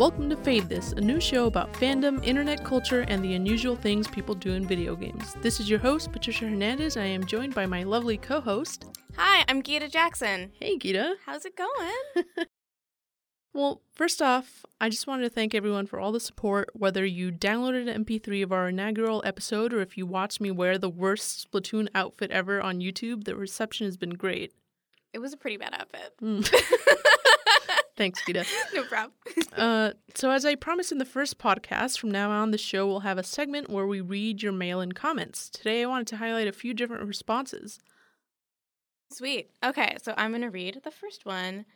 Welcome to Fade This, a new show about fandom, internet culture, and the unusual things people do in video games. This is your host, Patricia Hernandez. I am joined by my lovely co host. Hi, I'm Gita Jackson. Hey, Gita. How's it going? well, first off, I just wanted to thank everyone for all the support, whether you downloaded an MP3 of our inaugural episode or if you watched me wear the worst Splatoon outfit ever on YouTube. The reception has been great. It was a pretty bad outfit. Mm. Thanks, Gita. no problem. uh, so, as I promised in the first podcast, from now on, the show will have a segment where we read your mail and comments. Today, I wanted to highlight a few different responses. Sweet. Okay, so I'm going to read the first one.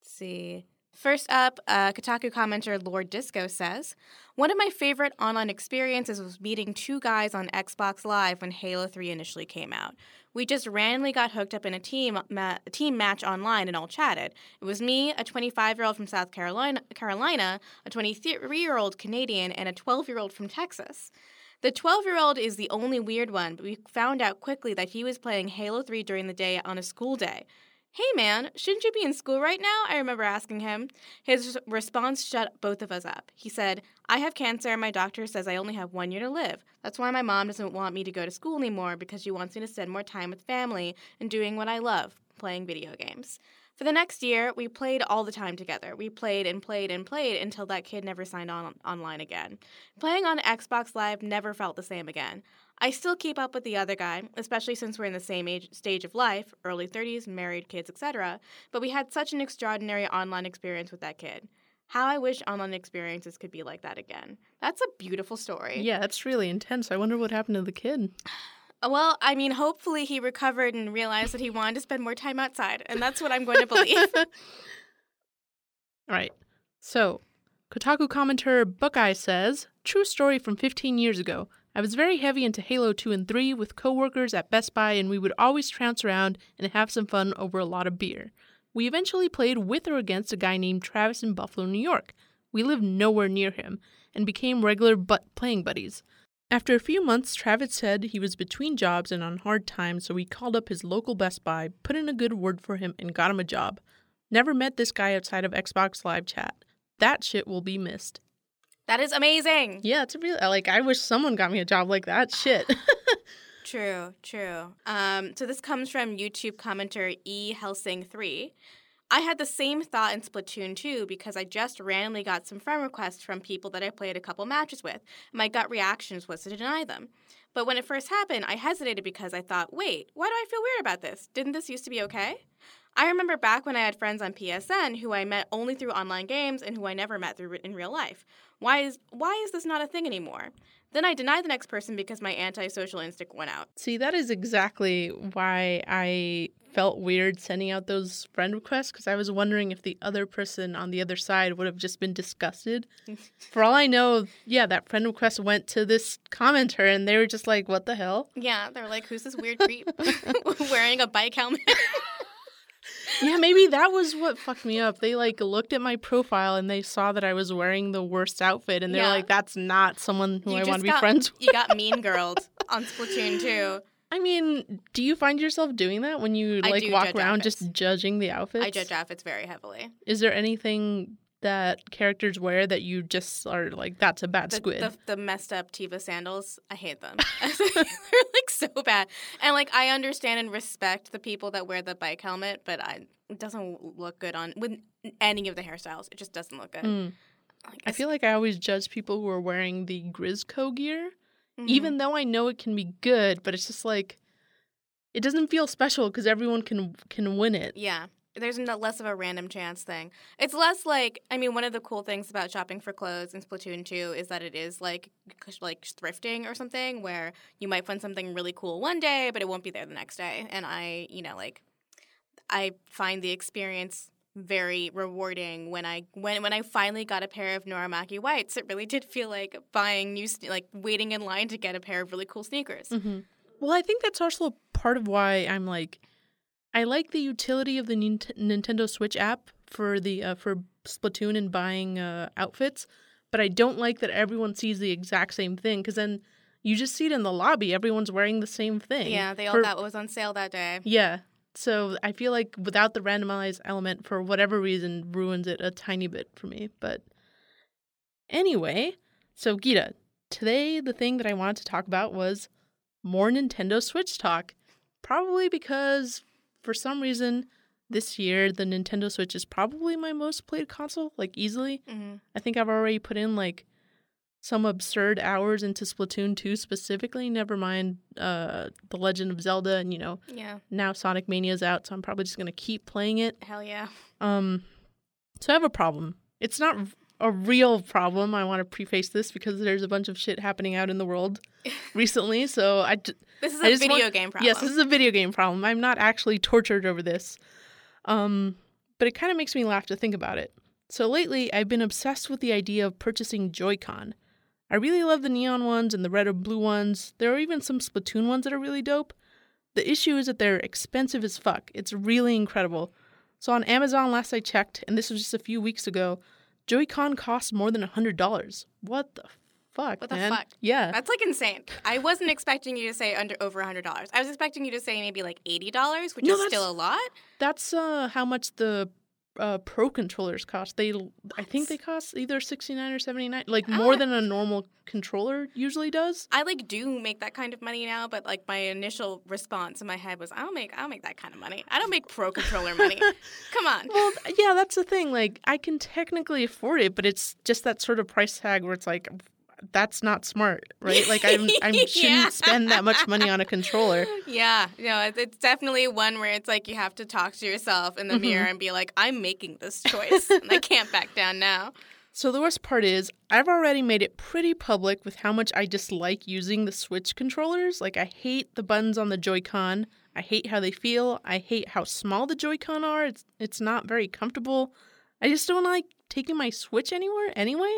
Let's see. First up, uh, Kotaku commenter Lord Disco says, One of my favorite online experiences was meeting two guys on Xbox Live when Halo 3 initially came out. We just randomly got hooked up in a team ma- team match online and all chatted. It was me, a 25 year old from South Carolina, Carolina, a 23 year old Canadian, and a 12 year old from Texas. The 12 year old is the only weird one, but we found out quickly that he was playing Halo 3 during the day on a school day. Hey man, shouldn't you be in school right now? I remember asking him. His response shut both of us up. He said, I have cancer and my doctor says I only have one year to live. That's why my mom doesn't want me to go to school anymore because she wants me to spend more time with family and doing what I love, playing video games. For the next year, we played all the time together. We played and played and played until that kid never signed on online again. Playing on Xbox Live never felt the same again. I still keep up with the other guy, especially since we're in the same age stage of life, early 30s, married, kids, etc. But we had such an extraordinary online experience with that kid. How I wish online experiences could be like that again. That's a beautiful story. Yeah, that's really intense. I wonder what happened to the kid. Uh, well, I mean, hopefully he recovered and realized that he wanted to spend more time outside, and that's what I'm going to believe. All right. So, Kotaku commenter Buckeye says, "True story from 15 years ago. I was very heavy into Halo 2 and 3 with coworkers at Best Buy, and we would always trounce around and have some fun over a lot of beer. We eventually played with or against a guy named Travis in Buffalo, New York. We lived nowhere near him and became regular but playing buddies. After a few months, Travis said he was between jobs and on hard times, so we called up his local Best Buy, put in a good word for him, and got him a job. Never met this guy outside of Xbox Live chat. That shit will be missed. That is amazing. Yeah, it's a real like I wish someone got me a job like that. Shit. true, true. Um, so this comes from YouTube commenter E Helsing three. I had the same thought in Splatoon 2 because I just randomly got some friend requests from people that I played a couple matches with. My gut reactions was to deny them. But when it first happened, I hesitated because I thought, wait, why do I feel weird about this? Didn't this used to be okay? I remember back when I had friends on PSN who I met only through online games and who I never met through in real life. Why is why is this not a thing anymore? Then I denied the next person because my antisocial instinct went out. See, that is exactly why I felt weird sending out those friend requests because I was wondering if the other person on the other side would have just been disgusted. For all I know, yeah, that friend request went to this commenter and they were just like, what the hell? Yeah, they're like, who's this weird creep wearing a bike helmet? yeah, maybe that was what fucked me up. They like looked at my profile and they saw that I was wearing the worst outfit and they're yeah. like, that's not someone who you I want to be friends with. You got mean girled on Splatoon 2. I mean, do you find yourself doing that when you like walk around outfits. just judging the outfits? I judge outfits very heavily. Is there anything that characters wear that you just are like, that's a bad the, squid? The, the, messed up Tiva sandals, I hate them. They're like so bad. And like, I understand and respect the people that wear the bike helmet, but I, it doesn't look good on with any of the hairstyles. It just doesn't look good. Mm. I, I feel like I always judge people who are wearing the Grizzco gear, mm-hmm. even though I know it can be good, but it's just like it doesn't feel special because everyone can can win it. Yeah, there's less of a random chance thing. It's less like I mean, one of the cool things about shopping for clothes in Splatoon 2 is that it is like like thrifting or something where you might find something really cool one day, but it won't be there the next day. And I, you know, like I find the experience very rewarding when I when when I finally got a pair of Norimaki whites. It really did feel like buying new like waiting in line to get a pair of really cool sneakers. Mm-hmm. Well, I think that's also part of why I'm like I like the utility of the Nint- Nintendo Switch app for the uh, for Splatoon and buying uh, outfits, but I don't like that everyone sees the exact same thing because then you just see it in the lobby. Everyone's wearing the same thing. Yeah, they all For- got what was on sale that day. Yeah. So I feel like without the randomized element, for whatever reason, ruins it a tiny bit for me. But anyway, so Gita, today the thing that I wanted to talk about was more Nintendo Switch talk. Probably because for some reason this year the Nintendo Switch is probably my most played console, like easily. hmm I think I've already put in like some absurd hours into Splatoon 2 specifically, never mind uh The Legend of Zelda and you know, Yeah, now Sonic Mania is out, so I'm probably just going to keep playing it. hell yeah. Um so I have a problem. It's not a real problem. I want to preface this because there's a bunch of shit happening out in the world recently, so I j- This is I a video want- game problem. Yes, this is a video game problem. I'm not actually tortured over this. Um, but it kind of makes me laugh to think about it. So lately, I've been obsessed with the idea of purchasing Joy-Con. I really love the neon ones and the red or blue ones. There are even some Splatoon ones that are really dope. The issue is that they're expensive as fuck. It's really incredible. So on Amazon last I checked, and this was just a few weeks ago, Joy-Con costs more than $100. What the fuck, What the man? fuck? Yeah. That's like insane. I wasn't expecting you to say under over a hundred dollars. I was expecting you to say maybe like eighty dollars, which No, is that's- still a lot. That's uh how much the uh pro controllers cost. They I think they cost either 69 or 79, like more Ah. than a normal controller usually does. I like do make that kind of money now, but like my initial response in my head was, I don't make, I don't make that kind of money. I don't make pro controller money. Come on. Well, yeah, that's the thing. Like I can technically afford it, but it's just that sort of price tag where it's like that's not smart, right? Like I'm I shouldn't Yeah. spend that much money on a controller. Yeah, no, it's, it's definitely one where it's like you have to talk to yourself in the Mm-hmm. mirror and be like, I'm making this choice, and I can't back down now. So the worst part is, I've already made it pretty public with how much I dislike using the Switch controllers. Like, I hate the buttons on the Joy-Con. I hate how they feel. I hate how small the Joy-Con are. It's it's not very comfortable. I just don't like taking my Switch anywhere anyway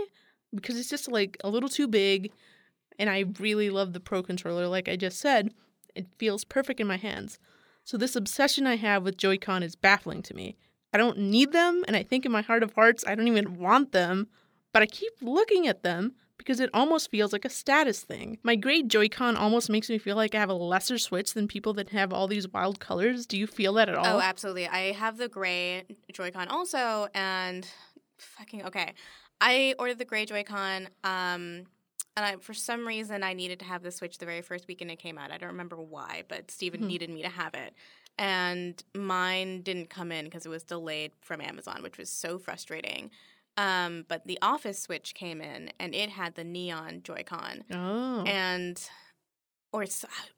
because it's just like a little too big. And I really love the Pro controller. Like I just said, it feels perfect in my hands. So this obsession I have with Joy-Con is baffling to me. I don't need them, and I think in my heart of hearts, I don't even want them, but I keep looking at them because it almost feels like a status thing. My gray Joy-Con almost makes me feel like I have a lesser Switch than people that have all these wild colors. Do you feel that at oh, all? Oh, absolutely. I have the gray Joy-Con also, and fucking okay. I ordered the gray Joy-Con, um, and I, for some reason, I needed to have the Switch the very first weekend it came out. I don't remember why, but Steven Mhm. needed me to have it. And mine didn't come in because it was delayed from Amazon, which was so frustrating. Um, but the Office Switch came in, and it had the neon Joy-Con. oh. and or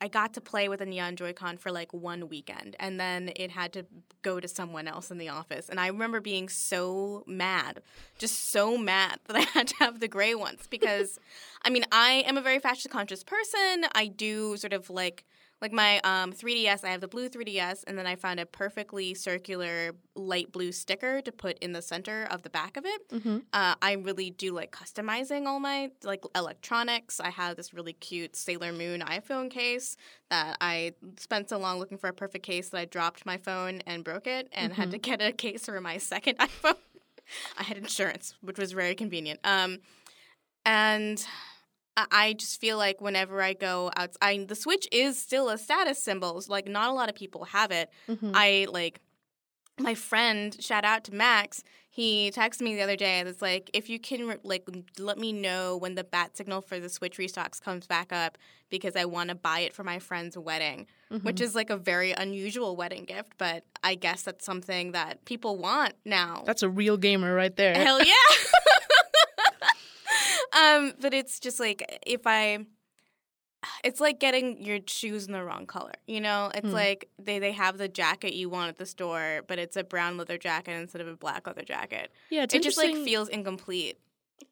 I got to play with a neon Joy-Con for like one weekend, and then it had to go to someone else in the office. And I remember being so mad, just so mad that I had to have the gray ones because, I mean, I am a very fashion conscious person. I do sort of like like my um, 3ds. I have the blue 3ds, and then I found a perfectly circular light blue sticker to put in the center of the back of it. Mhm. Uh, I really do like customizing all my like electronics. I have this really cute Sailor Moon iPhone case that I spent so long looking for a perfect case that I dropped my phone and broke it and had to get a case for my second iPhone. I had insurance, which was very convenient. Um, and I- just feel like whenever I go out, I, the Switch is still a status symbol. So Like not a lot of people have it. Mhm. I like my friend. Shout out to Max. He texted me the other day. and It's like if you can like let me know when the bat signal for the Switch restocks comes back up because I want to buy it for my friend's wedding, which is like a very unusual wedding gift. But I guess that's something that people want now. That's a real gamer right there. Hell yeah. um, but it's just like if I it's like getting your shoes in the wrong color. You know, it's Hmm. like they, they have the jacket you want at the store, but it's a brown leather jacket instead of a black leather jacket. Yeah, it's it just like feels incomplete.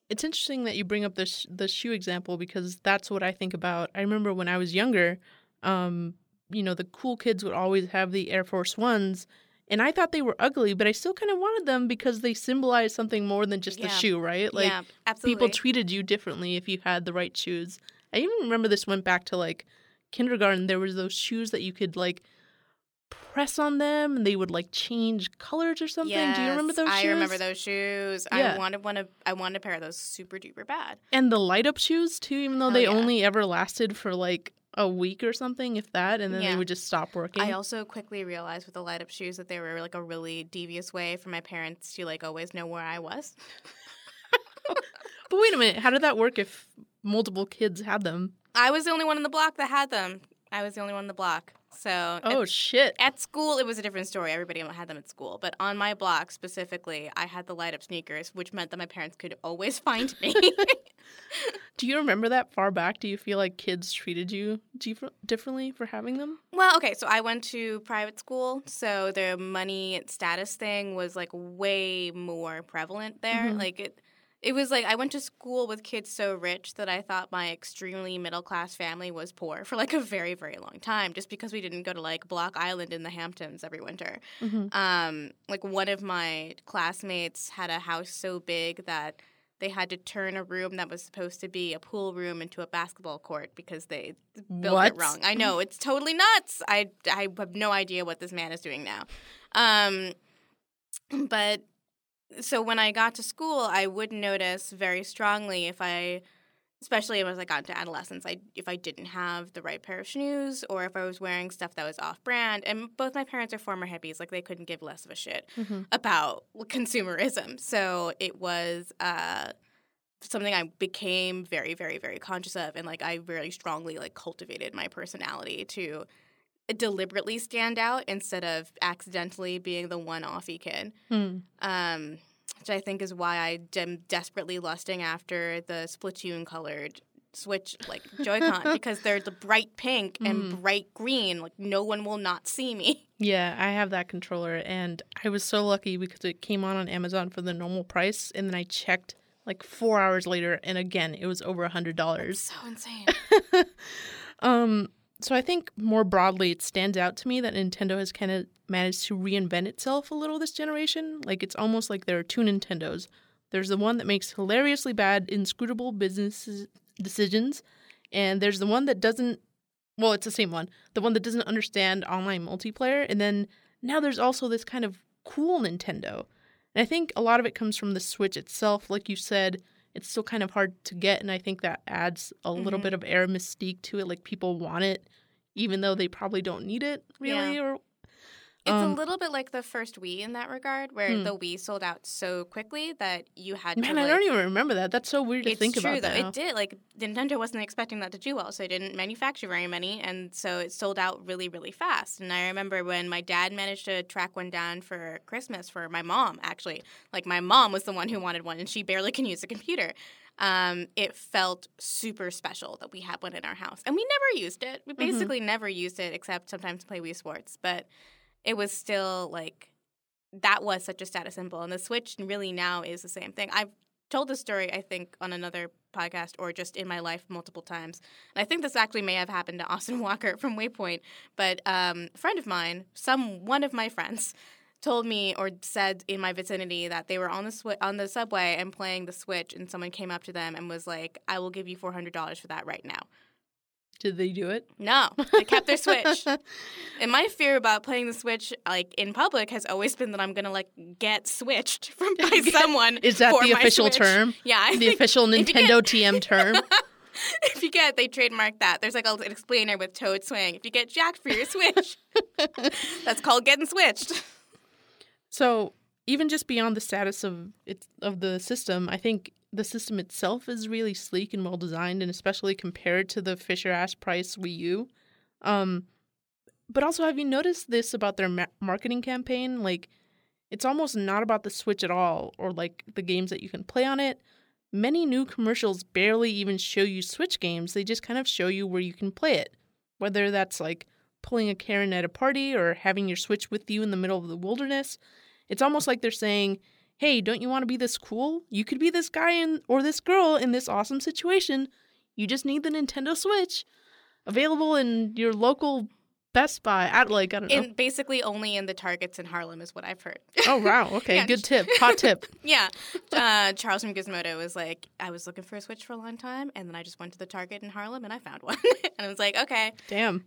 it's interesting that you bring up the sh- the shoe example because that's what I think about. I remember when I was younger, um, you know, the cool kids would always have the Air Force Ones, and I thought they were ugly, but I still kind of wanted them because they symbolized something more than just the shoe, right? Like yeah, people treated you differently if you had the right shoes. I even remember this went back to like kindergarten. There was those shoes that you could like press on them and they would like change colors or something. Do you remember those I shoes? I remember those shoes. Yeah. I wanted one of I wanted a pair of those super duper bad. And the light up shoes too, even though Oh, they yeah. only ever lasted for like a week or something, if that, and then they would just stop working. I also quickly realized with the light up shoes that they were like a really devious way for my parents to like always know where I was. but wait a minute, how did that work if multiple kids had them? I was the only one in the block that had them. I was the only one in the block. So Oh at, shit. at school it was a different story. Everybody had them at school, but on my block specifically, I had the light up sneakers, which meant that my parents could always find me. Do you remember that far back? Do you feel like kids treated you dif- differently for having them? Well, okay, so I went to private school, so the money status thing was like way more prevalent there. Mhm. Like it it was like I went to school with kids so rich that I thought my extremely middle class family was poor for like a very very long time just because we didn't go to like Block Island in the Hamptons every winter. Mm-hmm. Um like one of my classmates had a house so big that they had to turn a room that was supposed to be a pool room into a basketball court because they built What? it wrong. I know it's totally nuts. I I have no idea what this man is doing now. Um, but so when I got to school, I would notice very strongly if I, especially as I got into adolescence, I if I didn't have the right pair of shoes or if I was wearing stuff that was off brand. And both my parents are former hippies, like they couldn't give less of a shit Mm-hmm. about consumerism. So it was uh, something I became very, very, very conscious of, and like I very strongly like cultivated my personality to deliberately stand out instead of accidentally being the one offy kid. Hmm. Um, which I think is why I am desperately lusting after the Splatoon colored Switch like Joy-Con because they're the bright pink and Mm. bright green. Like no one will not see me. Yeah, I have that controller, and I was so lucky because it came on on Amazon for the normal price, and then I checked like four hours later, and again, it was over a hundred dollars. So insane. um, so I think more broadly, it stands out to me that Nintendo has kind of managed to reinvent itself a little this generation. Like it's almost like there are two Nintendos. There's the one that makes hilariously bad, inscrutable business decisions, and there's the one that doesn't. Well, it's the same one. The one that doesn't understand online multiplayer, and then now there's also this kind of cool Nintendo. And I think a lot of it comes from the Switch itself. Like you said, it's still kind of hard to get, and I think that adds a little Mhm. bit of air mystique to it. Like people want it, even though they probably don't need it really. Or It's Um, a little bit like the first Wii in that regard, where Hmm. the Wii sold out so quickly that you had man, to. I don't even remember that. That's so weird to It's think true about. though. now. It did. Like Nintendo wasn't expecting that to do well, so they didn't manufacture very many, and so it sold out really, really fast. And I remember when my dad managed to track one down for Christmas for my mom. Actually, like my mom was the one who wanted one, and she barely can use a computer. Um, it felt super special that we had one in our house, and we never used it. We Mhm. basically never used it except sometimes to play Wii Sports, but it was still like that was such a status symbol, and the Switch really now is the same thing. I've told this story, I think, on another podcast or just in my life multiple times. And I think this actually may have happened to Austin Walker from Waypoint. But um, a friend of mine, some one of my friends, told me or said in my vicinity that they were on the swi- on the subway and playing the Switch, and someone came up to them and was like, "I will give you four hundred dollars for that right now." Did they do it? No, they kept their Switch. And my fear about playing the Switch, like in public, has always been that I'm gonna like get switched from by someone. Is that the official Switch. term? Yeah, I The think official Nintendo TM term? if you get, they trademark that. There's like an explainer with Toad Swing. If you get jacked for your Switch, that's called getting switched. So even just beyond the status of it of the system, I think the system itself is really sleek and well designed, and especially compared to the Fisher Ass Price Wii U. Um, but also, have you noticed this about their ma- marketing campaign? Like, it's almost not about the Switch at all, or like the games that you can play on it. Many new commercials barely even show you Switch games. They just kind of show you where you can play it, whether that's like pulling a Karen at a party or having your Switch with you in the middle of the wilderness. It's almost like they're saying, "Hey, don't you want to be this cool? You could be this guy in or this girl in this awesome situation. You just need the Nintendo Switch, available in your local Best Buy at like I don't know. In basically only in the Targets in Harlem is what I've heard. oh wow, okay, Yeah. good tip, hot tip. yeah, uh, Charles from Gizmodo was like, I was looking for a Switch for a long time, and then I just went to the Target in Harlem and I found one, and I was like, okay, Damn,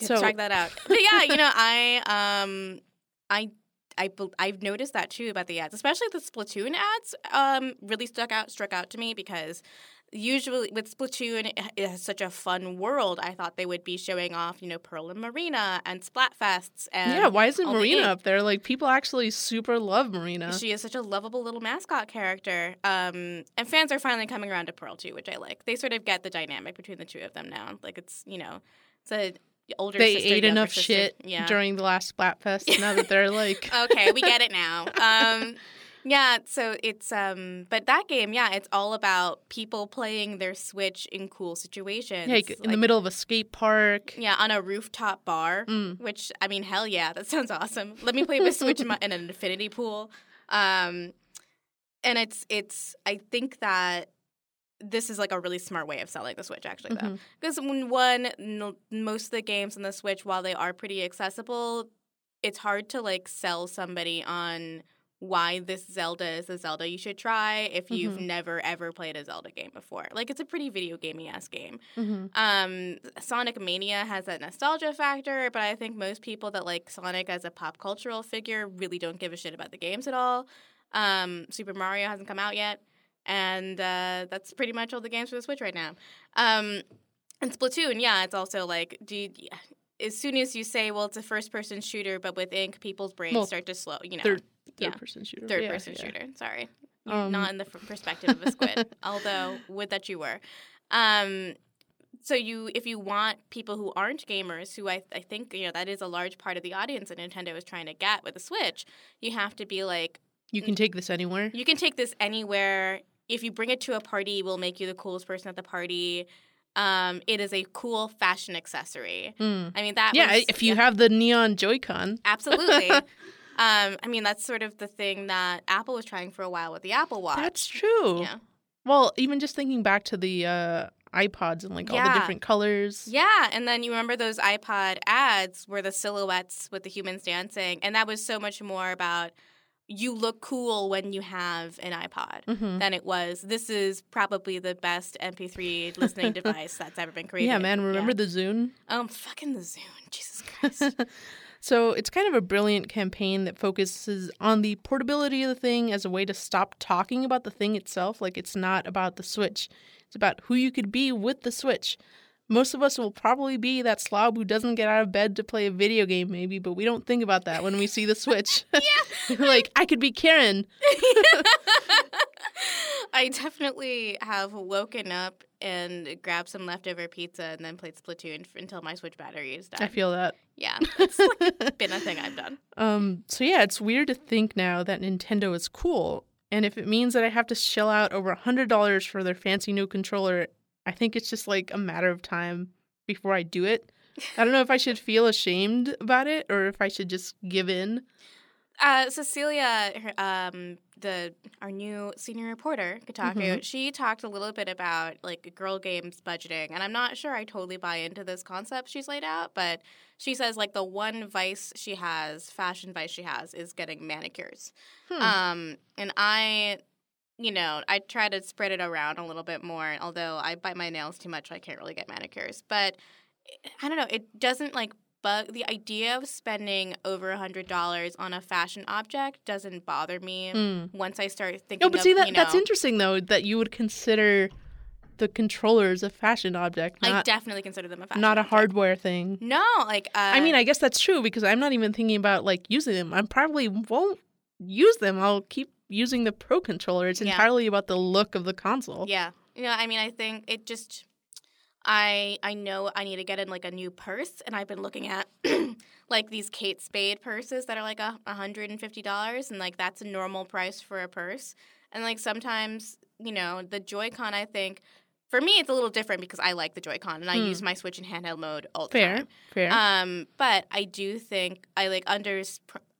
So- check that out. But yeah, you know, I um, I. I, I've noticed that too about the ads, especially the Splatoon ads. Um, really stuck out, struck out to me because usually with Splatoon, it has such a fun world. I thought they would be showing off, you know, Pearl and Marina and Splatfests. And yeah, why isn't Marina up there? Like people actually super love Marina. She is such a lovable little mascot character. Um, and fans are finally coming around to Pearl too, which I like. They sort of get the dynamic between the two of them now. Like it's you know, it's a older. they sister, ate enough sister. shit Yeah. during the last Splatfest. now that they're like, okay, we get it now. Um, yeah, so it's um, but that game, yeah, it's all about people playing their Switch in cool situations. like in the middle of a skate park. Yeah, on a rooftop bar, Mm. which I mean, hell yeah, that sounds awesome. Let me play my Switch in, my, in an infinity pool. Um, and it's it's I think that this is like a really smart way of selling the Switch, actually, though, Mhm. because when one n- most of the games on the Switch, while they are pretty accessible, it's hard to like sell somebody on why this Zelda is the Zelda you should try if you've Mhm. never ever played a Zelda game before. Like it's a pretty video gamey ass game. hmm Um, Sonic Mania has that nostalgia factor, but I think most people that like Sonic as a pop cultural figure really don't give a shit about the games at all. Um, Super Mario hasn't come out yet, and uh, that's pretty much all the games for the Switch right now. Um, and Splatoon, yeah, it's also like, do you, as soon as you say, well, it's a first-person shooter, but with ink, people's brains Well, start to slow. You know, Third, yeah. third person shooter. third Yeah, shooter. Sorry, Um, not in the perspective of a squid, although would that you were. Um, so you, if you want people who aren't gamers, who I, I think you know that is a large part of the audience that Nintendo is trying to get with the Switch, you have to be like, You can take this anywhere. you can take this anywhere. If you bring it to a party, we'll make you the coolest person at the party. Um, it is a cool fashion accessory. Mm. I mean that. Yeah, was- if you yeah. have the neon Joy-Con. Absolutely. um, I mean, that's sort of the thing that Apple was trying for a while with the Apple Watch. That's true. Yeah. Well, even just thinking back to the uh, iPods and like all the different colors. Yeah, and then you remember those iPod ads where the silhouettes with the humans dancing, and that was so much more about you look cool when you have an iPod hmm than it was this is probably the best MP3 listening device that's ever been created. Yeah, man. Remember Yeah. the Zune? Um, fucking the Zune. Jesus Christ. so it's kind of a brilliant campaign that focuses on the portability of the thing as a way to stop talking about the thing itself. Like it's not about the Switch. It's about who you could be with the Switch. Most of us will probably be that slob who doesn't get out of bed to play a video game, maybe, but we don't think about that when we see the Switch. yeah. Like, I could be Karen. I definitely have woken up and grabbed some leftover pizza and then played Splatoon until my Switch battery is I feel that. yeah, it's like been a thing I've done. Um, so yeah, it's weird to think now that Nintendo is cool, and if it means that I have to shell out over a hundred dollars for their fancy new controller, I think it's just like a matter of time before I do it. I don't know if I should feel ashamed about it or if I should just give in. Uh, Cecilia, her, um, the our new senior reporter, Kotaku, Mhm. she talked a little bit about like girl games budgeting, and I'm not sure I totally buy into this concept she's laid out, but she says like the one vice she has, fashion vice she has, is getting manicures. Hmm. Um, and I, you know, I try to spread it around a little bit more. Although I bite my nails too much, I can't really get manicures. But I don't know. It doesn't like bug the idea of spending over a hundred dollars on a fashion object doesn't bother me. Mm. Once I start thinking, No, but of, see that you that's interesting though that you would consider the controllers a fashion object, I definitely consider them a fashion. not a object. hardware thing. No, like uh, I mean, I guess that's true because I'm not even thinking about like using them. I probably won't use them. I'll keep using the Pro controller. It's Yeah. entirely about the look of the console. Yeah. You know, I mean, I think it just I I know I need to get in like a new purse and I've been looking at like these Kate Spade purses that are like a hundred and fifty dollars and like that's a normal price for a purse. And like sometimes, you know, the Joy-Con I think for me it's a little different because I like the Joy-Con and I Hmm. use my Switch in handheld mode all the Fair, time. fair. Um, but I do think I like under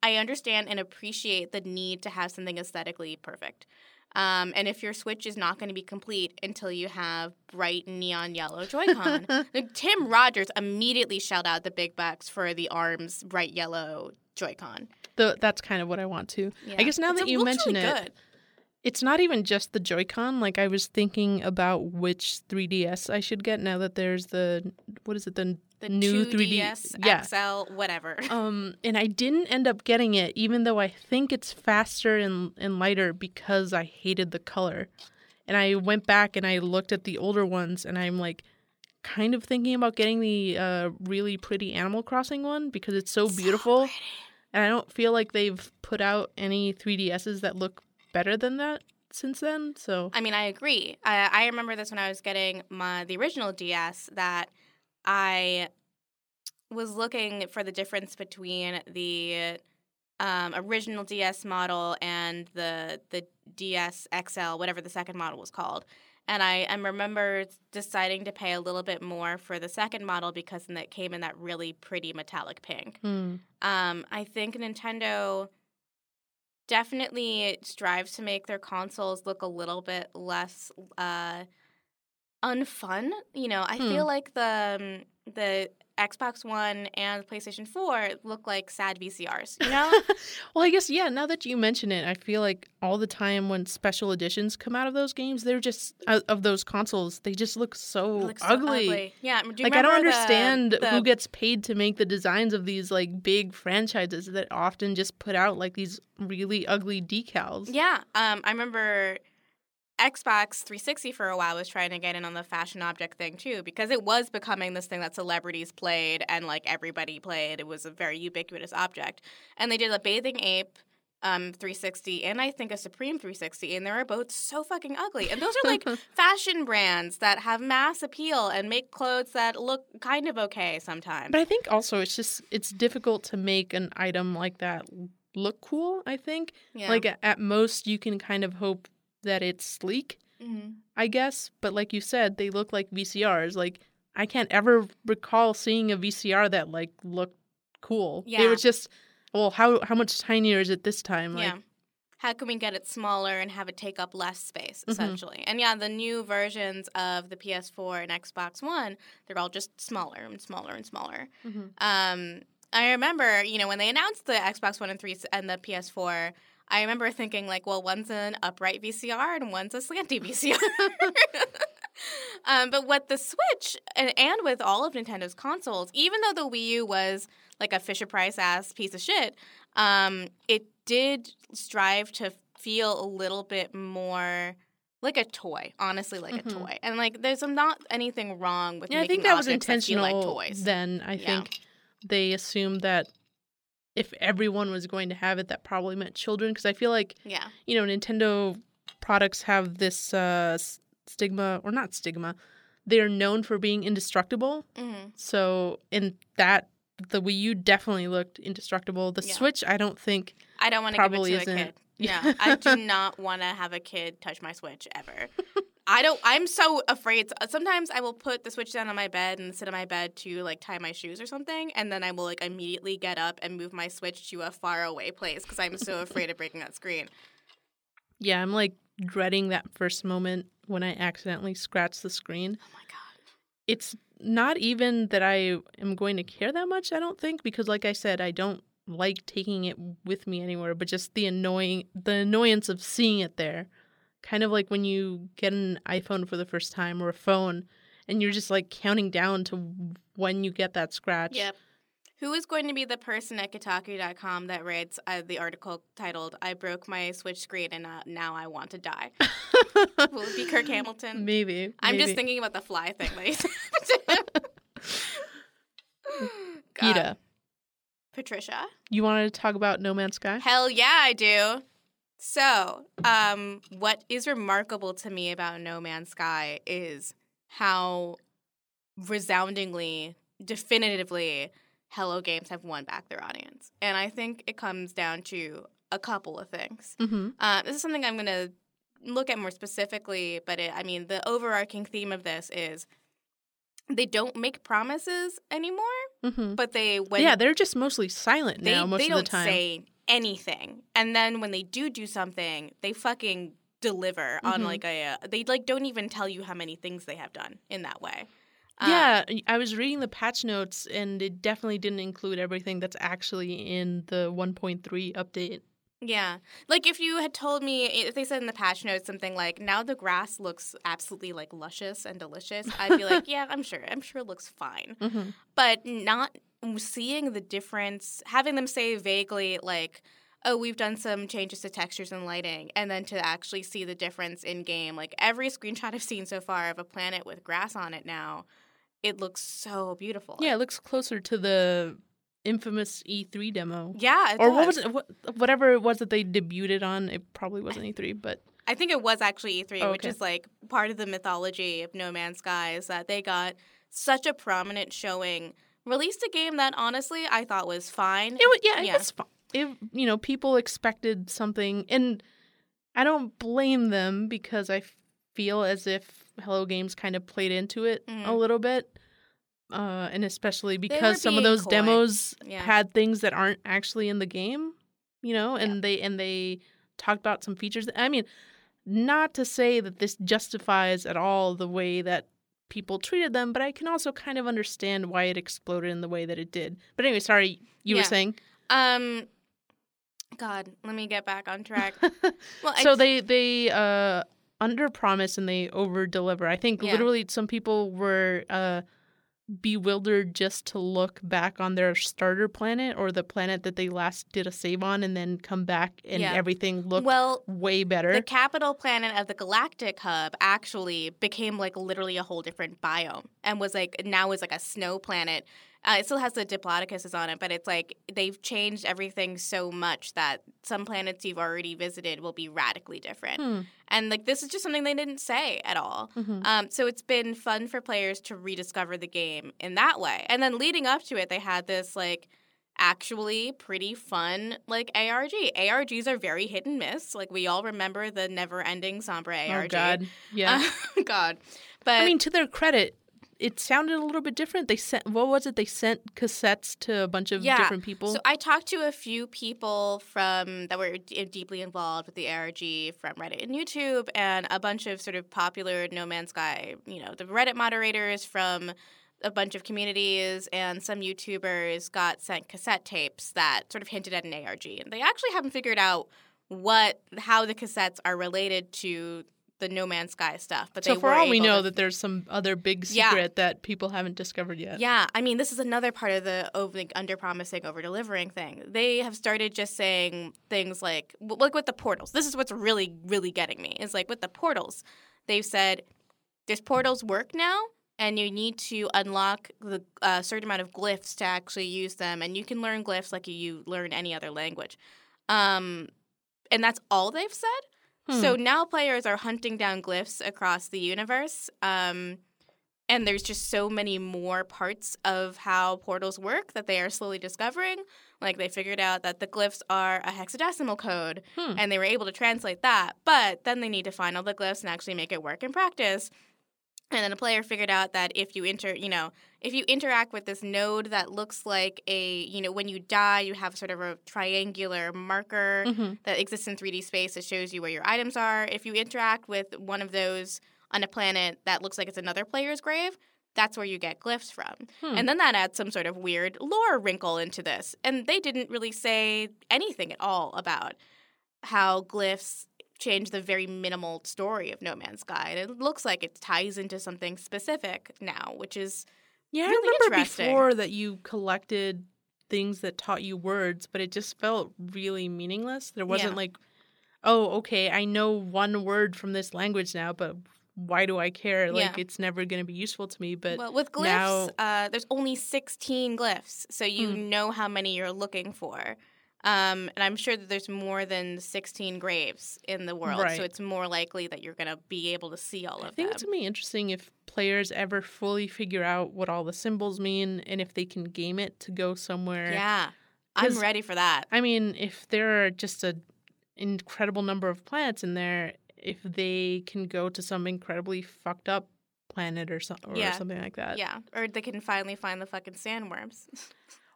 I understand and appreciate the need to have something aesthetically perfect. Um, and if your Switch is not going to be complete until you have bright neon yellow Joy-Con, like, Tim Rogers immediately shelled out the big bucks for the Arms bright yellow Joy-Con. That's kind of what I want to. Yeah. I guess now that you mention really it, good. It's not even just the Joy-Con. Like I was thinking about which 3DS I should get now that there's the what is it the The new 3D 2DS, yeah. XL, whatever. Um, and I didn't end up getting it, even though I think it's faster and, and lighter because I hated the color. And I went back and I looked at the older ones, and I'm like, kind of thinking about getting the uh, really pretty Animal Crossing one because it's so beautiful. and I don't feel like they've put out any 3DSs that look better than that since then. So I mean, I agree. I, I remember this when I was getting my the original DS that I was looking for the difference between the um, original DS model and the the DS XL, whatever the second model was called. And I, I remember deciding to pay a little bit more for the second model because then it came in that really pretty metallic pink. hmm. Um, I think Nintendo definitely strives to make their consoles look a little bit less uh, unfun. You know, I Hmm. feel like the um, the Xbox One and PlayStation Four look like sad VCRs. You know, well, I guess yeah. Now that you mention it, I feel like all the time when special editions come out of those games, they're just uh, of those consoles. They just look so, It so ugly. Yeah, do you Like I don't remember the- understand the- who gets paid to make the designs of these like big franchises that often just put out like these really ugly decals. Yeah, um, I remember Xbox 360 for a while was trying to get in on the fashion object thing too because it was becoming this thing that celebrities played and like everybody played. It was a very ubiquitous object, and they did a bathing ape. Um, 360 and I think a Supreme 360, and they were both so fucking ugly. And those are like fashion brands that have mass appeal and make clothes that look kind of okay sometimes. But I think also it's just it's difficult to make an item like that look cool. I think yeah. like at most you can kind of hope that it's sleek. Mhm. I guess. But like you said, they look like VCRs. Like I can't ever recall seeing a VCR that like looked cool. Yeah. It was just well, how how much tinier is it this time? Like yeah. How can we get it smaller and have it take up less space, Mhm. essentially? And yeah, the new versions of the PS4 and Xbox One, they're all just smaller and smaller and smaller. Mhm. Um, I remember, you know, when they announced the Xbox One and three and the PS4, I remember thinking like, well, one's an upright VCR and one's a slanty VCR. um, but with the Switch and, and with all of Nintendo's consoles, even though the Wii U was like a Fisher Price ass piece of shit, um, it did strive to feel a little bit more like a toy, honestly, like a Mhm. toy. And like, there's not anything wrong with Yeah, I think that was that intentional. like toys. Then I Yeah. think they assumed that if everyone was going to have it, that probably meant children. Because I feel like yeah. you know Nintendo products have this uh, stigma, or not stigma. They're known for being indestructible. hmm So in that, the Wii U definitely looked indestructible. The Yeah. Switch, I don't think. I don't want to give it to a isn't. kid. Yeah, I do not want to have a kid touch my Switch ever. I don't. I'm so afraid. Sometimes I will put the Switch down on my bed and sit on my bed to like tie my shoes or something, and then I will like immediately get up and move my Switch to a far away place because I'm so afraid of breaking that screen. Yeah, I'm like dreading that first moment when I accidentally scratch the screen. Oh my god. it's not even that I am going to care that much, I don't think, because like I said, I don't like taking it with me anywhere, but just the annoying the annoyance of seeing it there. Kind of like when you get an iPhone for the first time or a phone and you're just like counting down to when you get that scratch. Yep. Who is going to be the person at Kotaku.com that writes uh, the article titled "I broke my Switch screen and uh, now I want to die"? Will it be Kirk Hamilton? maybe. I'm just thinking about the fly thing that he said. God. Ida, Patricia. you wanted to talk about No Man's Sky? Hell yeah, I do. So, um, what is remarkable to me about No Man's Sky is how resoundingly, definitively, Hello Games have won back their audience. And I think it comes down to a couple of things. Mm-hmm. Uh, this is something I'm going to look at more specifically, but it, I mean, the overarching theme of this is they don't make promises anymore, Mm-hmm. but they when yeah, they're just mostly silent they, now most they of the time. say anything, and then when they do do something, they fucking deliver on Mhm. like a. They like don't even tell you how many things they have done in that way. Um, Yeah, I was reading the patch notes, and it definitely didn't include everything that's actually in the 1.3 update. Yeah. Like if you had told me if they said in the patch notes something like now the grass looks absolutely like luscious and delicious, I'd be like, yeah, I'm sure. I'm sure it looks fine. Mm-hmm. But not seeing the difference, having them say vaguely like oh, we've done some changes to textures and lighting, and then to actually see the difference in game. Like every screenshot I've seen so far of a planet with grass on it now, it looks so beautiful. Yeah, it looks closer to the infamous E3 demo. Yeah, it or what was it? What, whatever it was that they debuted it on, it probably wasn't E3, but I think it was actually E3, Oh, which is like part of the mythology of No Man's Sky is that they got such a prominent showing. Released a game that honestly I thought was fine. it was yeah, it Yeah. was fun. It you know people expected something, and I don't blame them because I feel as if Hello Games kind of played into it a Mhm. little bit. Uh, and especially because some of those coy. demos Yeah. had things that aren't actually in the game, you know, and they and they talked about some features. I mean, not to say that this justifies at all the way that people treated them, but I can also kind of understand why it exploded in the way that it did. But anyway, sorry, you Yeah. were saying. Um, God, let me get back on track. Well, I so they they uh under promise and they over deliver. I think Yeah. literally some people were uh bewildered just to look back on their starter planet or the planet that they last did a save on and then come back and Yeah. everything looked well, way better. the capital planet of the galactic hub actually became like literally a whole different biome and was like now is like a snow planet. Uh, it still has the Diplodocuses on it, but it's like they've changed everything so much that some planets you've already visited will be radically different. Hmm. And like this is just something they didn't say at all. Mhm. Um, so it's been fun for players to rediscover the game in that way. And then leading up to it, they had this like actually pretty fun like ARG. ARGs are very hit and miss. Like we all remember the never-ending Sombra ARG. Oh God, yeah. God. But I mean, to their credit, it sounded a little bit different. They sent what was it? They sent cassettes to a bunch of Yeah. different people. So I talked to a few people from that were d- deeply involved with the ARG from Reddit and YouTube, and a bunch of sort of popular No Man's Sky, you know, the Reddit moderators from a bunch of communities and some YouTubers got sent cassette tapes that sort of hinted at an ARG, and they actually haven't figured out what how the cassettes are related to the No Man's Sky stuff. But so for all we know, to that there's some other big Yeah. secret that people haven't discovered yet. Yeah, I mean, this is another part of the over under promising, over delivering thing. They have started just saying things like, like with the portals. This is what's really, really getting me. Is like with the portals, they've said this portals work now, and you need to unlock the uh, certain amount of glyphs to actually use them, and you can learn glyphs like you learn any other language. Um, and that's all they've said. Hmm. So now players are hunting down glyphs across the universe. Um, and there's just so many more parts of how portals work that they are slowly discovering. Like they figured out that the glyphs are a hexadecimal code Hmm. and they were able to translate that. But then they need to find all the glyphs and actually make it work in practice. And then a player figured out that if you enter, you know, if you interact with this node that looks like a, you know, when you die, you have sort of a triangular marker Mhm. that exists in 3D space that shows you where your items are. If you interact with one of those on a planet that looks like it's another player's grave, that's where you get glyphs from. Hmm. And then that adds some sort of weird lore wrinkle into this. And they didn't really say anything at all about how glyphs change the very minimal story of No Man's Sky. And it looks like it ties into something specific now, which is Yeah, I remember before that you collected things that taught you words, but it just felt really meaningless. There wasn't Yeah. like, oh, okay, I know one word from this language now, but why do I care? Like, Yeah. it's never going to be useful to me. But well, with glyphs, now- uh, there's only 16 glyphs, so you Hmm. know how many you're looking for. Um, and I'm sure that there's more than 16 graves in the world, Right. so it's more likely that you're going to be able to see all I of them. I think it's gonna be interesting if players ever fully figure out what all the symbols mean and if they can game it to go somewhere. Yeah, I'm ready for that. I mean, if there are just an incredible number of planets in there, if they can go to some incredibly fucked up planet or, so, or Yeah. something like that. Yeah, or they can finally find the fucking sandworms.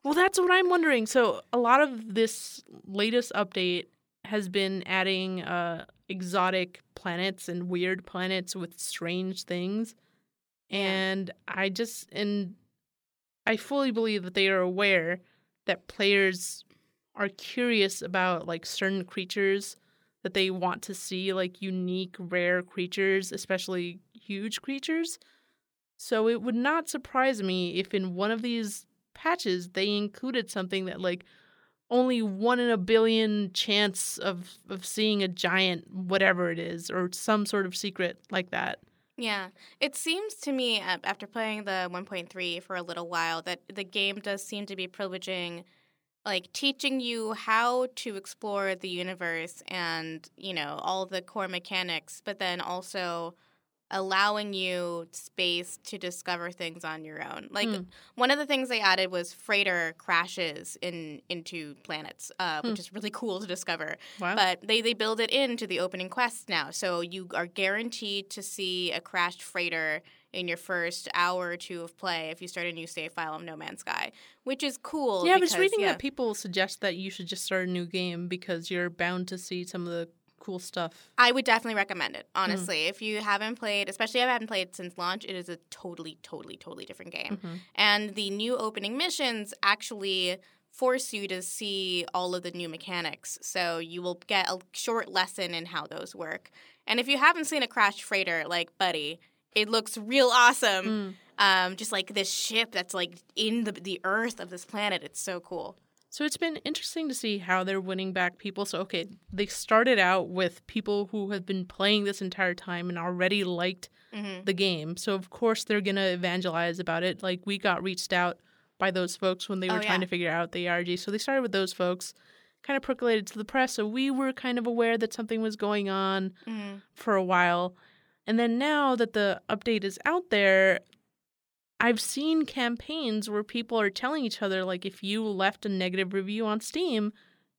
Well, that's what I'm wondering. So, a lot of this latest update has been adding uh, exotic planets and weird planets with strange things. And I just, and I fully believe that they are aware that players are curious about like certain creatures that they want to see, like unique, rare creatures, especially huge creatures. So it would not surprise me if in one of these patches they included something that like only one in a billion chance of of seeing a giant whatever it is or some sort of secret like that. Yeah, it seems to me after playing the 1.3 for a little while that the game does seem to be privileging like teaching you how to explore the universe and, you know, all the core mechanics, but then also allowing you space to discover things on your own. Like Hmm. one of the things they added was freighter crashes in into planets, uh, Hmm. which is really cool to discover. Wow. But they they build it into the opening quests now, so you are guaranteed to see a crashed freighter in your first hour or two of play if you start a new save file of No Man's Sky, which is cool. yeah, I was reading yeah. that people suggest that you should just start a new game because you're bound to see some of the cool stuff. I would definitely recommend it, Hmm. honestly. If you haven't played, especially if I haven't played since launch, it is a totally, totally, totally different game. Mhm. And the new opening missions actually force you to see all of the new mechanics. So you will get a short lesson in how those work. And if you haven't seen a crashed freighter, like Buddy, it looks real awesome. Mm. Um, just like this ship that's like in the the earth of this planet. It's so cool. So it's been interesting to see how they're winning back people. So okay, they started out with people who have been playing this entire time and already liked hmm the game. So of course they're going to evangelize about it. Like we got reached out by those folks when they were Oh, trying yeah. to figure out the ARG. So they started with those folks, kind of percolated to the press. So we were kind of aware that something was going on hmm for a while. And then now that the update is out there, I've seen campaigns where people are telling each other like if you left a negative review on Steam,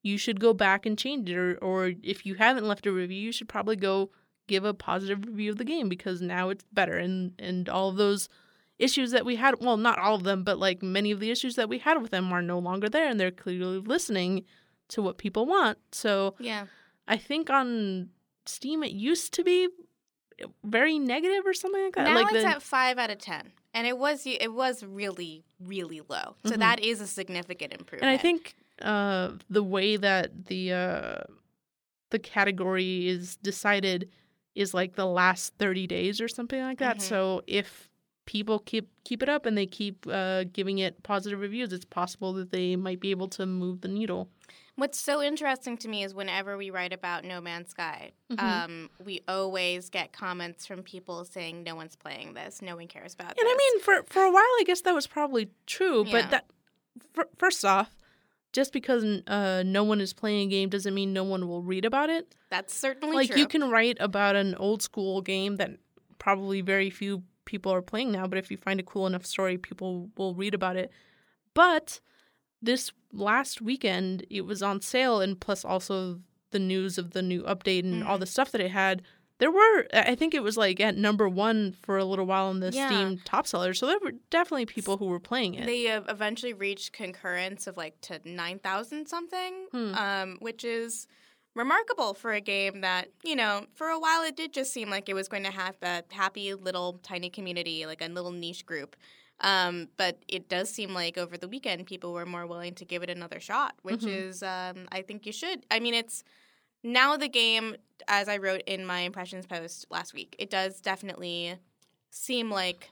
you should go back and change it or or if you haven't left a review, you should probably go give a positive review of the game because now it's better and and all of those issues that we had, well, not all of them, but like many of the issues that we had with them are no longer there and they're clearly listening to what people want. So, Yeah. I think on Steam it used to be very negative or something like that. Now like it's the, at five out of ten, and it was it was really really low. So Mhm. that is a significant improvement. and I think uh, the way that the uh, the category is decided is like the last thirty days or something like that. Mhm. So if people keep keep it up and they keep uh, giving it positive reviews, it's possible that they might be able to move the needle. What's so interesting to me is whenever we write about No Man's Sky, Mhm. um, we always get comments from people saying no one's playing this, no one cares about it. And this. I mean, for for a while, I guess that was probably true. Yeah. But that fir- first off, just because uh, no one is playing a game doesn't mean no one will read about it. that's certainly true. like true. you can write about an old school game that probably very few people are playing now. But if you find a cool enough story, people will read about it. But this last weekend, it was on sale, and plus also the news of the new update and all Mhm. the stuff that it had. There were, I think it was like at number one for a little while in the Yeah. Steam top sellers. So there were definitely people who were playing it. They uh, eventually reached concurrence of like to 9,000 something, Hmm. um, which is remarkable for a game that, you know, for a while it did just seem like it was going to have a happy little tiny community, like a little niche group. Um, but it does seem like over the weekend people were more willing to give it another shot, which Mhm. is, um, I think you should. I mean, it's now the game, as I wrote in my impressions post last week, it does definitely seem like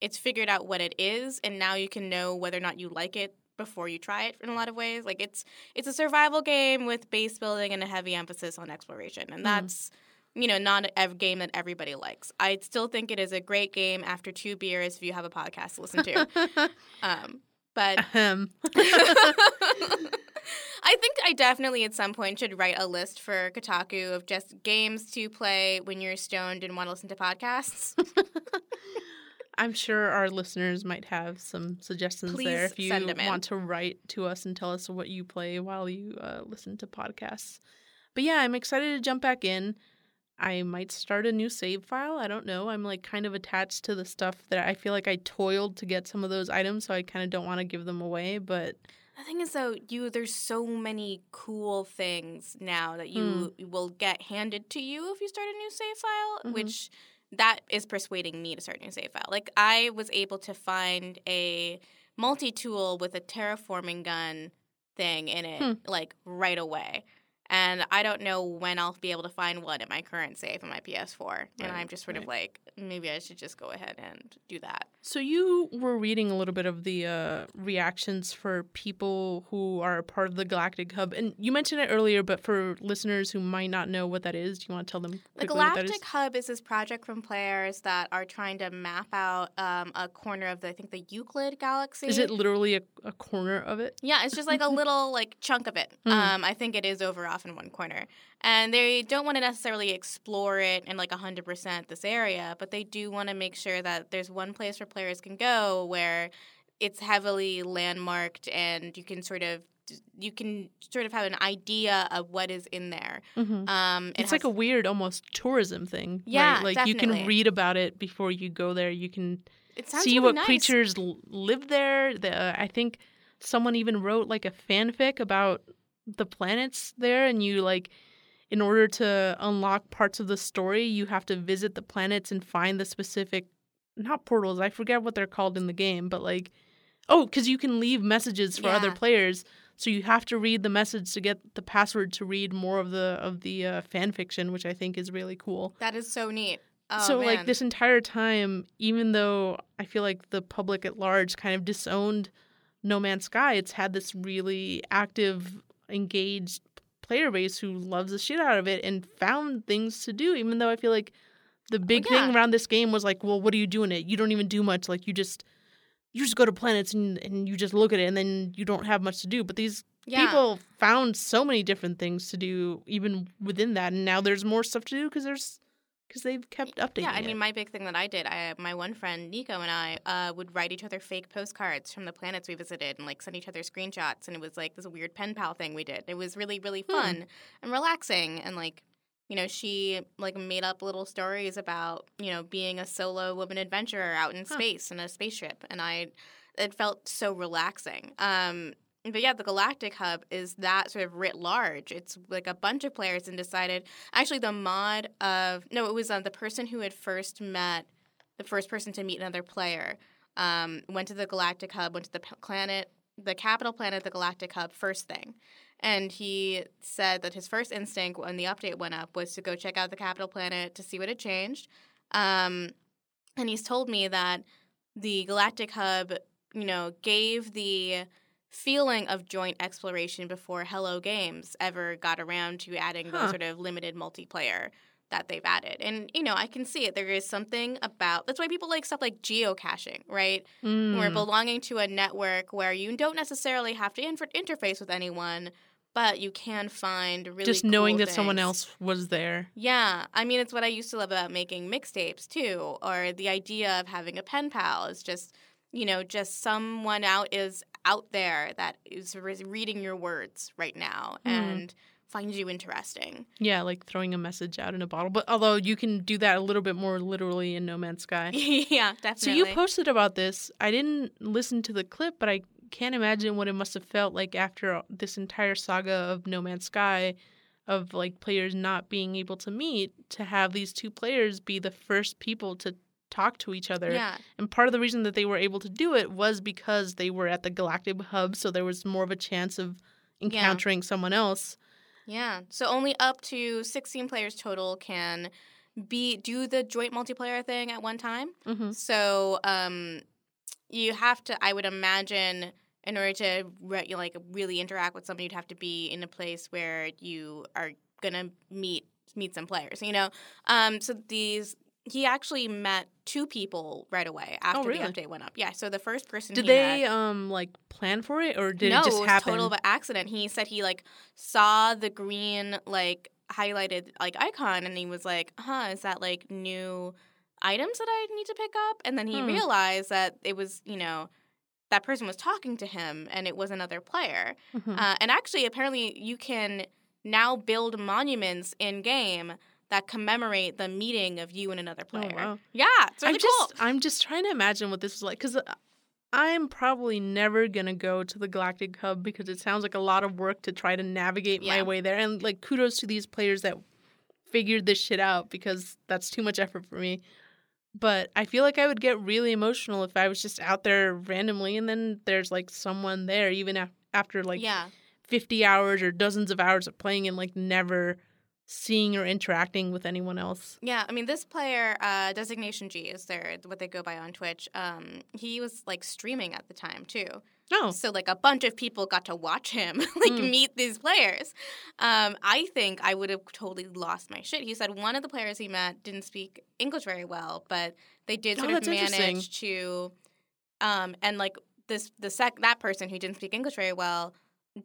it's figured out what it is and now you can know whether or not you like it before you try it in a lot of ways like it's it's a survival game with base building and a heavy emphasis on exploration and Mhm. that's you know not a game that everybody likes i still think it is a great game after two beers if you have a podcast to listen to um, but Ahem. I think I definitely at some point should write a list for Kotaku of just games to play when you're stoned and want to listen to podcasts. I'm sure our listeners might have some suggestions there if you send 'em in. want to write to us and tell us what you play while you uh, listen to podcasts. But yeah, I'm excited to jump back in. I might start a new save file. I don't know. I'm like kind of attached to the stuff that I feel like I toiled to get some of those items, so I kind of don't want to give them away. But The thing is, though, you there's so many cool things now that you will get handed to you if you start a new save file, Mhm. which that is persuading me to start a new save file. Like I was able to find a multi tool with a terraforming gun thing in it Hmm. like right away. And I don't know when I'll be able to find one at my current save on my PS4. And I'm just sort of like, maybe I should just go ahead and do that. So you were reading a little bit of the uh, reactions for people who are part of the Galactic Hub, and you mentioned it earlier, but for listeners who might not know what that is, do you want to tell them The quickly what that is? Galactic Hub is this project from players that are trying to map out um, a corner of the, I think, the Euclid galaxy. Is it literally a, a corner of it? Yeah, it's just like a little like chunk of it. Mhm. Um, I think it is over off in one corner, and they don't want to necessarily explore it in like hundred percent this area, but they do want to make sure that there's one place where players can go where it's heavily landmarked and you can sort of you can sort of have an idea of what is in there. Mm-hmm. Um, it It's like a weird, almost tourism thing. Yeah, right? like you can read about it before you go there. You can see really what nice. creatures l- live there. The, I think someone even wrote like a fanfic about the planets there, and you like, in order to unlock parts of the story, you have to visit the planets and find the specific, not portals. I forget what they're called in the game, but like, oh, because you can leave messages for other players. So you have to read the message to get the password to read more of the of the uh, fan fiction, which I think is really cool That is so neat. Oh, so like this entire time even though i feel like the public at large kind of disowned no man's sky it's had this really active engaged player base who loves the shit out of it and found things to do even though i feel like the oh, big yeah. thing around this game was like well what do you do in it you don't even do much like you just you just go to planets and, and you just look at it and then you don't have much to do but these yeah. people found so many different things to do even within that and now there's more stuff to do because there's because they've kept updating Yeah, I it. mean, my big thing that I did, I my one friend Nico and I uh, would write each other fake postcards from the planets we visited and like send each other screenshots, and it was like this weird pen pal thing we did. It was really really Hmm. fun and relaxing, and like you know she like made up little stories about you know being a solo woman adventurer out in Huh. space in a spaceship, and I it felt so relaxing. Um, but yeah, the Galactic Hub is that sort of writ large. It's like a bunch of players and decided. Actually, the mod of no, it was uh, the person who had first met the first person to meet another player. Um, went to the Galactic Hub, went to the planet, the capital planet, the Galactic Hub first thing, and he said that his first instinct when the update went up was to go check out the capital planet to see what had changed. Um, and he's told me that the Galactic Hub, you know, gave the feeling of joint exploration before Hello Games ever got around to adding Huh. the sort of limited multiplayer that they've added. And, you know, I can see it. There is something about that's why people like stuff like geocaching, right? We're Mm. belonging to a network where you don't necessarily have to inter- interface with anyone, but you can find really just knowing cool that someone else was there. Yeah, I mean, it's what I used to love about making mixtapes too, or the idea of having a pen pal is just, you know, just someone out is out there that is reading your words right now Mhm. and finds you interesting. Yeah, like throwing a message out in a bottle. But although you can do that a little bit more literally in No Man's Sky. yeah, definitely. So you posted about this. I didn't listen to the clip, but I can't imagine what it must have felt like after this entire saga of No Man's Sky of like players not being able to meet to have these two players be the first people to talk to each other. yeah, And part of the reason that they were able to do it was because they were at the Galactic Hub, so there was more of a chance of encountering someone else. yeah. So only up to 16 players total can be do the joint multiplayer thing at one time. Mm-hmm. So um, you have to, I would imagine, in order to re- you know, like really interact with somebody, you'd have to be in a place where you are gonna meet meet some players. You know, um, so these he actually met two people right away after Oh, really? the update went up. Yeah. So the first person Did he they met- um like plan for it or did no, it just was happen? total by accident. He said he like saw the green like highlighted like icon and he was like, "Huh, is that like new items that I need to pick up?" And then he Hmm. realized that it was, you know, that person was talking to him and it was another player. Mhm. Uh, and actually, apparently, you can now build monuments in game that commemorate the meeting of you and another Oh, player. wow. Yeah, it's really I'm just cool. I'm just trying to imagine what this is like because uh, I'm probably never gonna go to the Galactic Hub because it sounds like a lot of work to try to navigate my way there. And like kudos to these players that figured this shit out because that's too much effort for me. But I feel like I would get really emotional if I was just out there randomly and then there's like someone there even af- after like yeah, 50 hours or dozens of hours of playing and like never seeing or interacting with anyone else. Yeah, I mean, this player, uh, Designation G, is their what they go by on Twitch. Um, he was like streaming at the time too. Oh, So like a bunch of people got to watch him like Hmm. meet these players. Um, I think I would have totally lost my shit. He said one of the players he met didn't speak English very well, but they did Oh, sort of manage to, um, and like this the sec that person who didn't speak English very well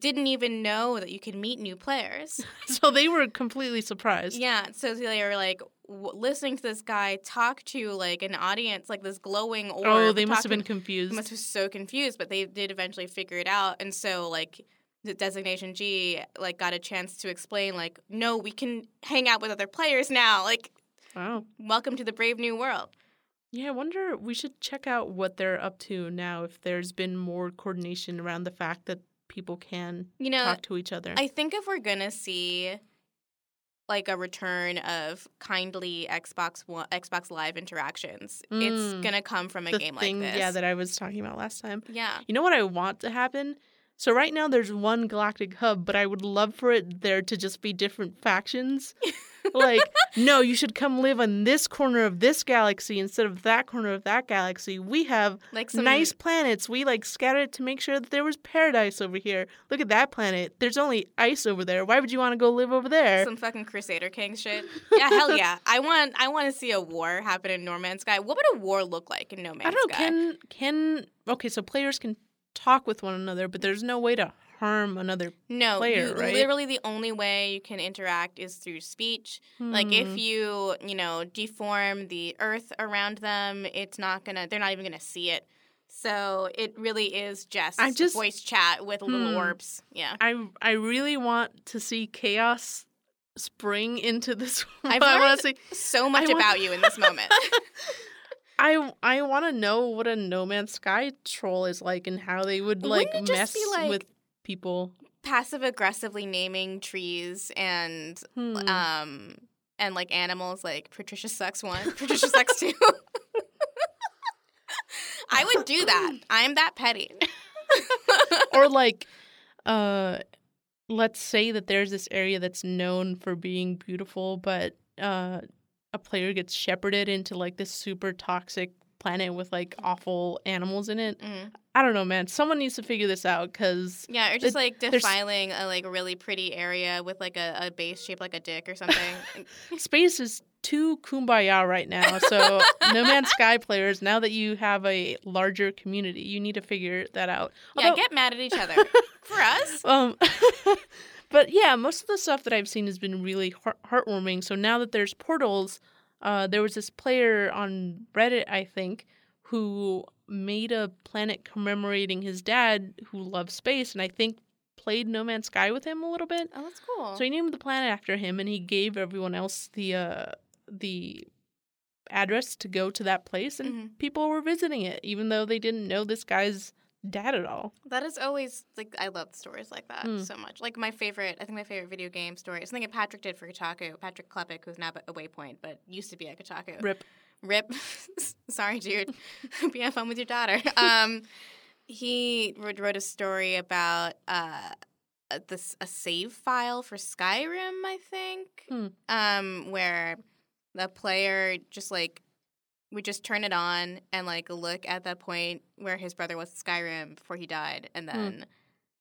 didn't even know that you could meet new players. so they were completely surprised. Yeah, so they were like w- listening to this guy talk to like an audience, like this glowing oh, orb. Oh, they must have been confused. He must have been so confused, but they did eventually figure it out, and so like the designation G like got a chance to explain like, no, we can hang out with other players now. Like, Wow. welcome to the brave new world. Yeah, I wonder. We should check out what they're up to now. If there's been more coordination around the fact that people can You know, talk to each other. I think if we're gonna see like a return of kindly Xbox One, Xbox Live interactions, it's Mm. gonna come from a the game thing, like this. yeah, that I was talking about last time. yeah. You know what I want to happen? So right now there's one galactic hub, but I would love for it there to just be different factions. like, no, you should come live on this corner of this galaxy instead of that corner of that galaxy. We have Like some nice planets. We like scattered to make sure that there was paradise over here. Look at that planet. There's only ice over there. Why would you want to go live over there? some fucking Crusader King shit. Yeah, hell yeah. I want I want to see a war happen in No Man's Sky. What would a war look like in No Man's Sky? I don't know. Sky? Can can okay? So players can talk with one another, but there's no way to harm another. no, player, you, right? literally the only way you can interact is through speech. Like Hmm. if you, you know, deform the earth around them, it's not gonna they're not even gonna see it. So it really is just, I just- voice chat with little Hmm. orbs. Yeah. I I really want to see chaos spring into this. I've I want learned- to see. So much want- about you in this moment. I I want to know what a No Man's Sky troll is like and how they would like Wouldn't just mess like- with people. Passive aggressively naming trees and Hmm. um and like animals like Patricia sucks one, Patricia sucks two. I would do that. I'm that petty. or like, uh, let's say that there's this area that's known for being beautiful, but uh, a player gets shepherded into like this super toxic planet with like awful animals in it. Mm. I don't know, man. Someone needs to figure this out because Yeah, or just It- like defiling a like really pretty area with like a, a base shaped like a dick or something. space is too kumbaya right now. So, No Man's Sky players, now that you have a larger community, you need to figure that out. yeah, get mad at each other. For us, Um, but yeah, most of the stuff that I've seen has been really heart- heartwarming. So now that there's portals, uh, there was this player on Reddit, I think, who made a planet commemorating his dad who loved space, and I think played No Man's Sky with him a little bit. oh, that's cool. So he named the planet after him, and he gave everyone else the uh, the address to go to that place, and Mhm. people were visiting it, even though they didn't know this guy's dad at all. That is always like I love stories like that Hmm. so much. Like my favorite, I think my favorite video game story is something that Patrick did for Kotaku. Patrick Klepek, who's now at Waypoint, but used to be at Kotaku. Rip. Rip. Sorry, dude. be have fun with your daughter. Um, he wrote, a story about uh, a- this a save file for Skyrim, I think, Hmm. um, where the player just like would just turn it on and like look at the point where his brother was in Skyrim before he died, and then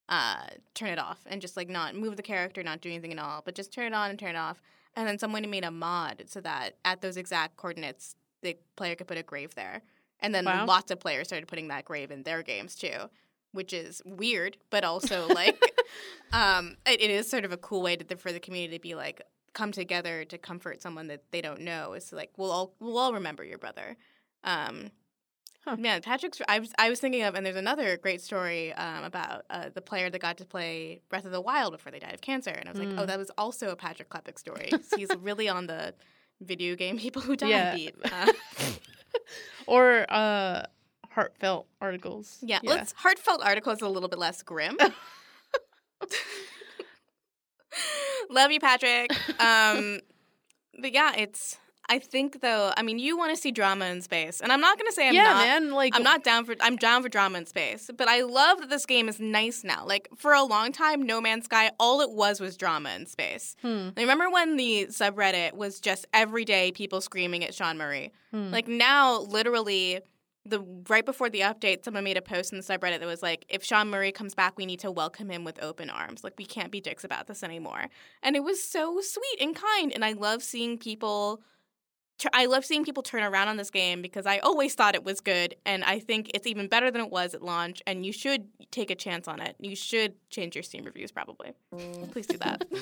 uh, turn it off and just like not move the character, not do anything at all, but just turn it on and turn it off. And then someone made a mod so that at those exact coordinates, the player could put a grave there. And then Wow. lots of players started putting that grave in their games too, which is weird, but also like um, it, it is sort of a cool way to, for the community to be like come together to comfort someone that they don't know. is like we'll all we'll all remember your brother. Um, Huh. Yeah, Patrick's. I was I was thinking of, and there's another great story um, about uh, the player that got to play Breath of the Wild before they died of cancer, and I was like, Mm. oh, that was also a Patrick Klepek story. He's really on the video game people who die Yeah. beat. Uh, or uh heartfelt articles. yeah, let's heartfelt articles a little bit less grim. Love you, Patrick. Um, but yeah, it's I think though, I mean, you want to see drama in space, and I'm not gonna say I'm yeah, not. man. Like I'm not down for I'm down for drama in space, but I love that this game is nice now. Like for a long time, No Man's Sky, all it was was drama in space. Hmm. I remember when the subreddit was just every day people screaming at Sean Murray. Hmm. Like now, literally, the right before the update, someone made a post in the subreddit that was like, "If Sean Murray comes back, we need to welcome him with open arms. Like we can't be dicks about this anymore." And it was so sweet and kind, and I love seeing people. I love seeing people turn around on this game because I always thought it was good, and I think it's even better than it was at launch. And you should take a chance on it. You should change your Steam reviews, probably. Please do that.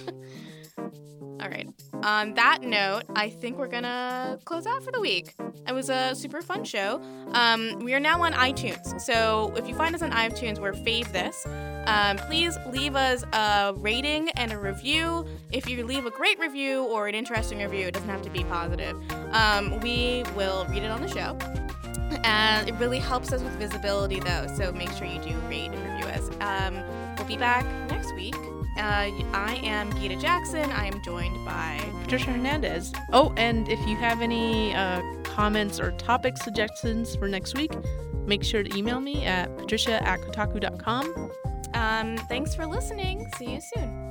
All right. On that note, I think we're gonna close out for the week. It was a super fun show. Um, we are now on iTunes, so if you find us on iTunes, we're Fave This. Um, please leave us a rating and a review. If you leave a great review or an interesting review, it doesn't have to be positive. Um, we will read it on the show. And it really helps us with visibility, though, so make sure you do rate and review us. Um, we'll be back next week. Uh, I am Gita Jackson. I am joined by Patricia Hernandez. Oh, and if you have any uh, comments or topic suggestions for next week, make sure to email me at patricia at kotaku.com. Um, thanks for listening. See you soon.